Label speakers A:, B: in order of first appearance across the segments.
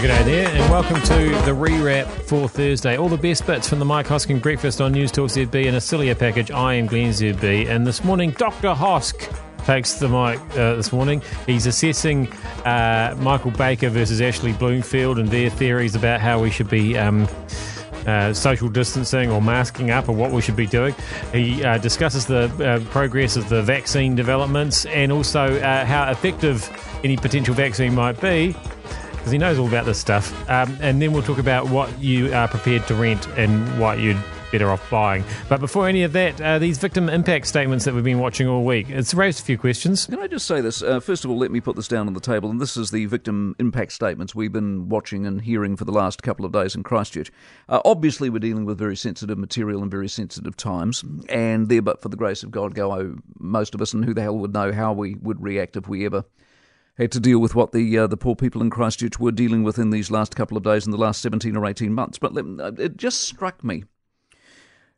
A: g'day there, and welcome to the rewrap for Thursday. All the best bits from the Mike Hosking breakfast on News Talk ZB in a sillier package. I am Glenn ZB, and this morning, Dr. Hosk takes the mic uh, this morning. He's assessing uh, Michael Baker versus Ashley Bloomfield and their theories about how we should be. Um, uh, social distancing or masking up or what we should be doing. He uh, discusses the uh, progress of the vaccine developments and also uh, how effective any potential vaccine might be because he knows all about this stuff. Um, and then we'll talk about what you are prepared to rent and what you'd better off buying. But before any of that, uh, these victim impact statements that we've been watching all week, it's raised a few questions.
B: Can I just say this? Uh, first of all, let me put this down on the table. And this is the victim impact statements we've been watching and hearing for the last couple of days in Christchurch. Uh, obviously, we're dealing with very sensitive material and very sensitive times. And there, but for the grace of God, go oh, most of us, and who the hell would know how we would react if we ever had to deal with what the uh, the poor people in Christchurch were dealing with in these last couple of days in the last 17 or 18 months. But uh, it just struck me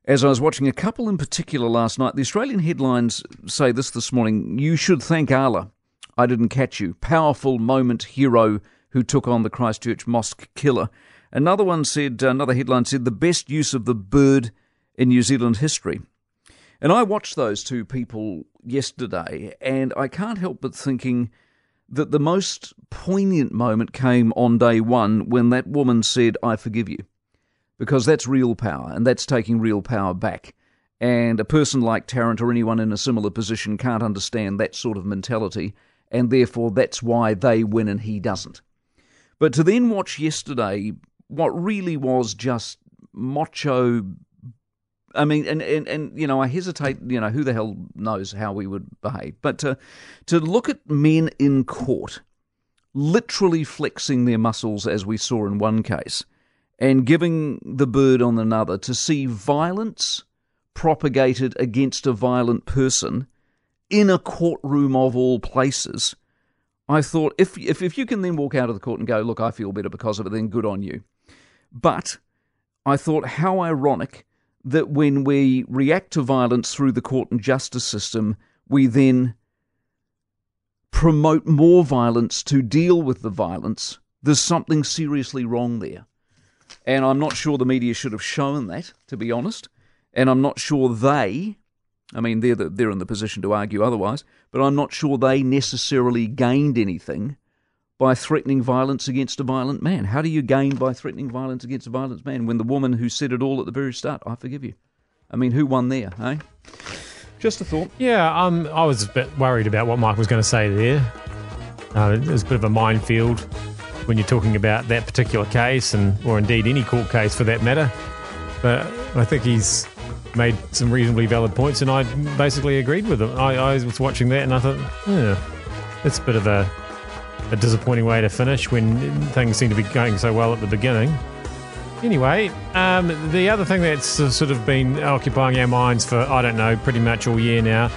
B: as I was watching a couple in particular last night. The Australian headlines say this this morning You should thank Allah. I didn't catch you. Powerful moment hero who took on the Christchurch mosque killer. Another one said, another headline said, the best use of the bird in New Zealand history. And I watched those two people yesterday, and I can't help but thinking that the most poignant moment came on day one when that woman said, I forgive you. Because that's real power, and that's taking real power back. And a person like Tarrant or anyone in a similar position can't understand that sort of mentality, and therefore that's why they win and he doesn't. But to then watch yesterday what really was just macho I mean, and, and, and you know, I hesitate. You know, who the hell knows how we would behave? But to to look at men in court, literally flexing their muscles, as we saw in one case, and giving the bird on another, to see violence propagated against a violent person in a courtroom of all places. I thought if if if you can then walk out of the court and go, look, I feel better because of it, then good on you. But I thought how ironic that when we react to violence through the court and justice system, we then promote more violence to deal with the violence. There's something seriously wrong there. And I'm not sure the media should have shown that, to be honest. And I'm not sure they, I mean, they're, the, they're in the position to argue otherwise, but I'm not sure they necessarily gained anything by threatening violence against a violent man? How do you gain by threatening violence against a violent man when the woman who said it all at the very start, I forgive you? I mean, who won there, eh? Just a thought.
A: Yeah, um, I was a bit worried about what Mike was going to say there. Uh, it was a bit of a minefield when you're talking about that particular case, and or indeed any court case for that matter. But I think he's made some reasonably valid points, and I basically agreed with him. I, I was watching that, and I thought, yeah, it's a bit of a a disappointing way to finish when things seem to be going so well at the beginning. Anyway, um, the other thing that's sort of been occupying our minds for, I don't know, pretty much all year now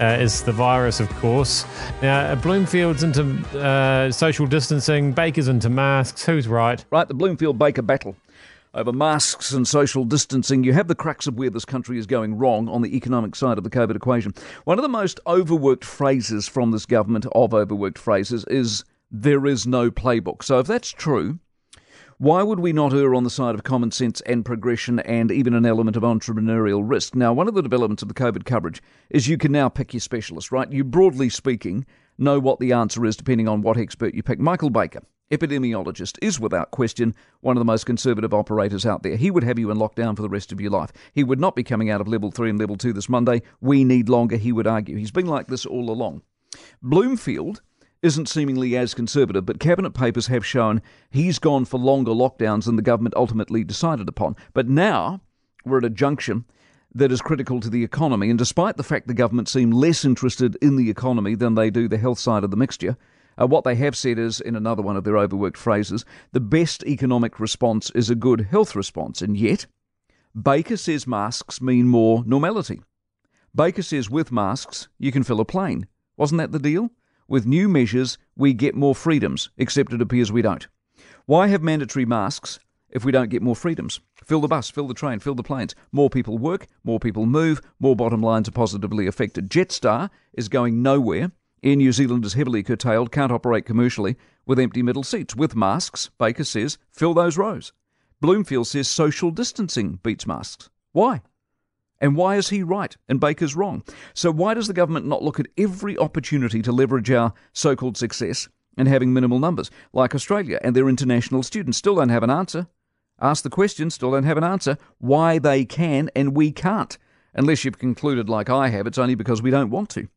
A: uh, is the virus, of course. Now, Bloomfield's into uh, social distancing, Baker's into masks. Who's right?
B: Right, the Bloomfield Baker battle over masks and social distancing, you have the crux of where this country is going wrong on the economic side of the COVID equation. One of the most overworked phrases from this government, of overworked phrases, is there is no playbook. So if that's true, why would we not err on the side of common sense and progression and even an element of entrepreneurial risk? Now, one of the developments of the COVID coverage is you can now pick your specialist, right? You, broadly speaking, know what the answer is depending on what expert you pick. Michael Baker epidemiologist, is without question one of the most conservative operators out there. He would have you in lockdown for the rest of your life. He would not be coming out of level 3 and level 2 this Monday. We need longer, he would argue. He's been like this all along. Bloomfield isn't seemingly as conservative, but cabinet papers have shown he's gone for longer lockdowns than the government ultimately decided upon. But now we're at a junction that is critical to the economy, and despite the fact the government seem less interested in the economy than they do the health side of the mixture, uh, what they have said is, in another one of their overworked phrases, the best economic response is a good health response. And yet, Baker says masks mean more normality. Baker says with masks, you can fill a plane. Wasn't that the deal? With new measures, we get more freedoms, except it appears we don't. Why have mandatory masks if we don't get more freedoms? Fill the bus, fill the train, fill the planes. More people work, more people move, more bottom lines are positively affected. Jetstar is going nowhere Air New Zealand is heavily curtailed, can't operate commercially with empty middle seats. With masks, Baker says, fill those rows. Bloomfield says social distancing beats masks. Why? And why is he right and Baker's wrong? So, why does the government not look at every opportunity to leverage our so called success and having minimal numbers, like Australia and their international students? Still don't have an answer. Ask the question, still don't have an answer. Why they can and we can't. Unless you've concluded, like I have, it's only because we don't want to.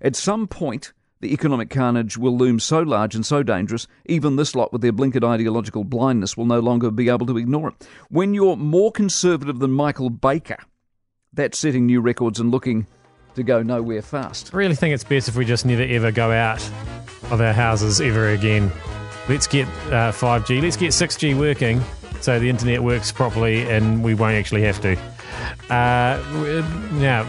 B: At some point, the economic carnage will loom so large and so dangerous, even this lot with their blinkered ideological blindness will no longer be able to ignore it. When you're more conservative than Michael Baker, that's setting new records and looking to go nowhere fast.
A: I really think it's best if we just never ever go out of our houses ever again. Let's get uh, 5G, let's get 6G working so the internet works properly and we won't actually have to. Uh, now,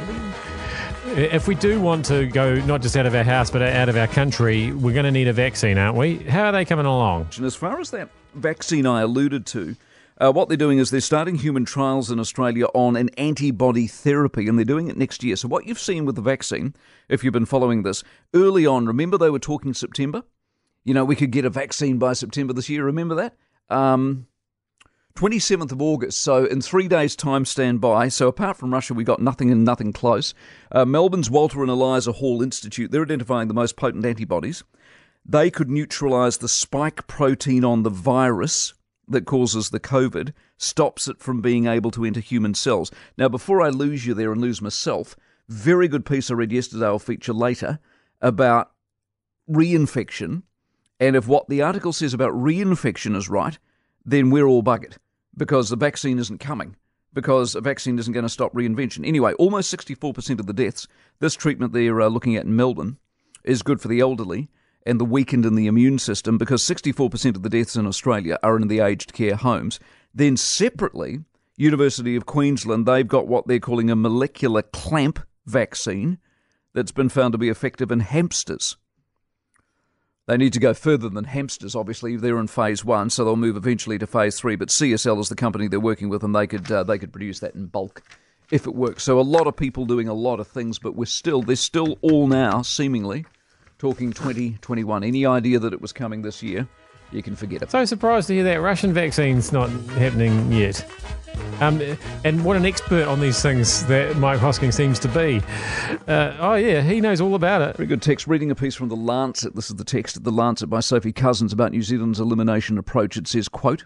A: if we do want to go not just out of our house but out of our country, we're going to need a vaccine, aren't we? How are they coming along?
B: And as far as that vaccine I alluded to, uh, what they're doing is they're starting human trials in Australia on an antibody therapy, and they're doing it next year. So, what you've seen with the vaccine, if you've been following this, early on, remember they were talking September? You know, we could get a vaccine by September this year. Remember that? Um, 27th of August, so in three days' time, stand by. So, apart from Russia, we got nothing and nothing close. Uh, Melbourne's Walter and Eliza Hall Institute, they're identifying the most potent antibodies. They could neutralise the spike protein on the virus that causes the COVID, stops it from being able to enter human cells. Now, before I lose you there and lose myself, very good piece I read yesterday, I'll feature later, about reinfection. And if what the article says about reinfection is right, then we're all buggered because the vaccine isn't coming, because a vaccine isn't going to stop reinfection. Anyway, almost 64% of the deaths, this treatment they're uh, looking at in Melbourne, is good for the elderly and the weakened in the immune system because 64% of the deaths in Australia are in the aged care homes. Then separately, University of Queensland, they've got what they're calling a molecular clamp vaccine that's been found to be effective in hamsters. They need to go further than hamsters, obviously. They're in phase one, so they'll move eventually to phase three. But CSL is the company they're working with, and they could uh, they could produce that in bulk if it works. So a lot of people doing a lot of things, but we're still they're still all now seemingly talking 2021. Any idea that it was coming this year? You can forget it.
A: So surprised to hear that Russian vaccine's not happening yet. Um, and what an expert on these things that Mike Hosking seems to be. Uh, oh, yeah, he knows all about it.
B: Very good text. Reading a piece from The Lancet. This is the text at The Lancet by Sophie Cousins about New Zealand's elimination approach. It says, quote,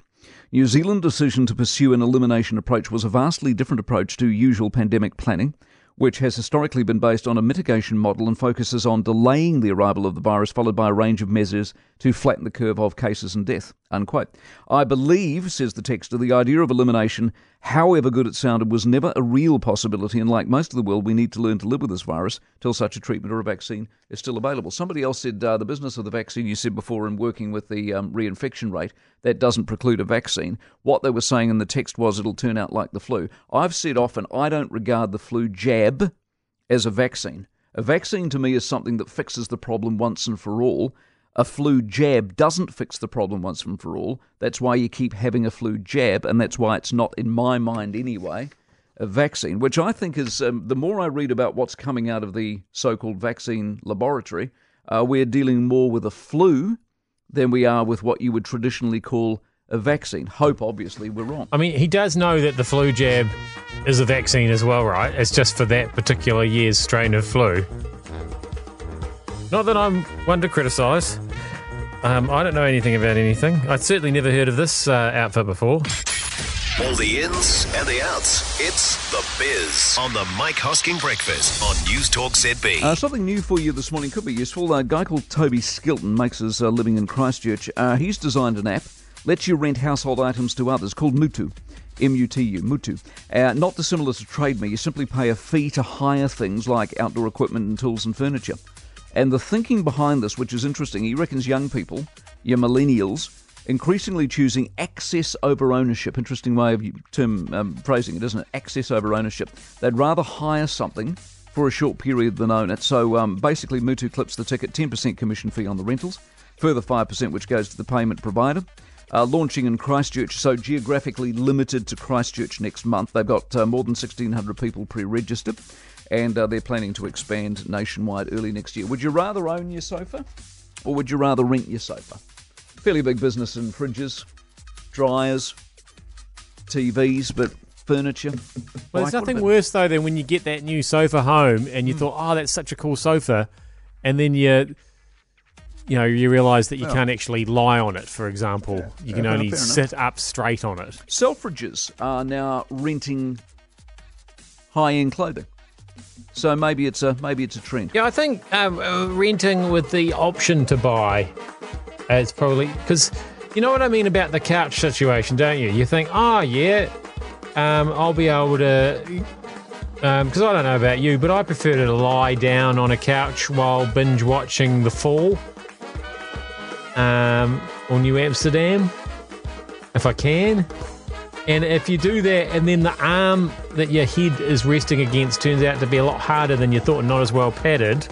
B: New Zealand's decision to pursue an elimination approach was a vastly different approach to usual pandemic planning which has historically been based on a mitigation model and focuses on delaying the arrival of the virus, followed by a range of measures to flatten the curve of cases and death. Unquote. I believe, says the texter, the idea of elimination, however good it sounded, was never a real possibility, and like most of the world, we need to learn to live with this virus till such a treatment or a vaccine is still available. Somebody else said uh, the business of the vaccine, you said before, in working with the um, reinfection rate, that doesn't preclude a vaccine. What they were saying in the text was it'll turn out like the flu. I've said often, I don't regard the flu jab as a vaccine. A vaccine to me is something that fixes the problem once and for all a flu jab doesn't fix the problem once and for all. That's why you keep having a flu jab, and that's why it's not, in my mind anyway, a vaccine, which I think is um, the more I read about what's coming out of the so called vaccine laboratory, uh, we're dealing more with a flu than we are with what you would traditionally call a vaccine. Hope, obviously, we're wrong.
A: I mean, he does know that the flu jab is a vaccine as well, right? It's just for that particular year's strain of flu. Not that I'm one to criticise. Um, I don't know anything about anything. I'd certainly never heard of this uh, outfit before.
C: All the ins and the outs. It's The Biz on the Mike Hosking Breakfast on News Talk ZB.
B: Uh, something new for you this morning could be useful. A guy called Toby Skilton makes his uh, living in Christchurch. Uh, he's designed an app, lets you rent household items to others called Mutu. M-U-T-U, Mutu. Uh, not dissimilar to TradeMe, you simply pay a fee to hire things like outdoor equipment and tools and furniture. And the thinking behind this, which is interesting, he reckons young people, your millennials, increasingly choosing access over ownership. Interesting way of term um, phrasing it, isn't it? Access over ownership. They'd rather hire something for a short period than own it. So um, basically, Mutu clips the ticket, 10% commission fee on the rentals, further 5% which goes to the payment provider. Uh, launching in Christchurch, so geographically limited to Christchurch next month. They've got uh, more than 1,600 people pre registered and uh, they're planning to expand nationwide early next year. Would you rather own your sofa, or would you rather rent your sofa? Fairly big business in fridges, dryers, TVs, but furniture.
A: Well, there's nothing worse though than when you get that new sofa home and you mm. thought, "Oh, that's such a cool sofa," and then you, you know, you realise that you can't actually lie on it. For example, yeah. you can only sit up straight on it.
B: Selfridges are now renting high-end clothing. So maybe it's a maybe it's a trend.
A: Yeah, I think um, uh, renting with the option to buy is probably because you know what I mean about the couch situation, don't you? You think, oh yeah, um, I'll be able to. Because um, I don't know about you, but I prefer to lie down on a couch while binge watching The Fall um, or New Amsterdam, if I can. And if you do that, and then the arm that your head is resting against turns out to be a lot harder than you thought, not as well padded,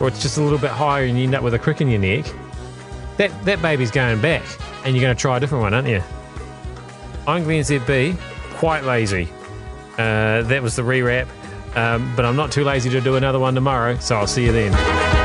A: or it's just a little bit higher, and you end up with a crick in your neck, that that baby's going back, and you're going to try a different one, aren't you? I'm Glenn ZB quite lazy. Uh, that was the rewrap, um, but I'm not too lazy to do another one tomorrow, so I'll see you then.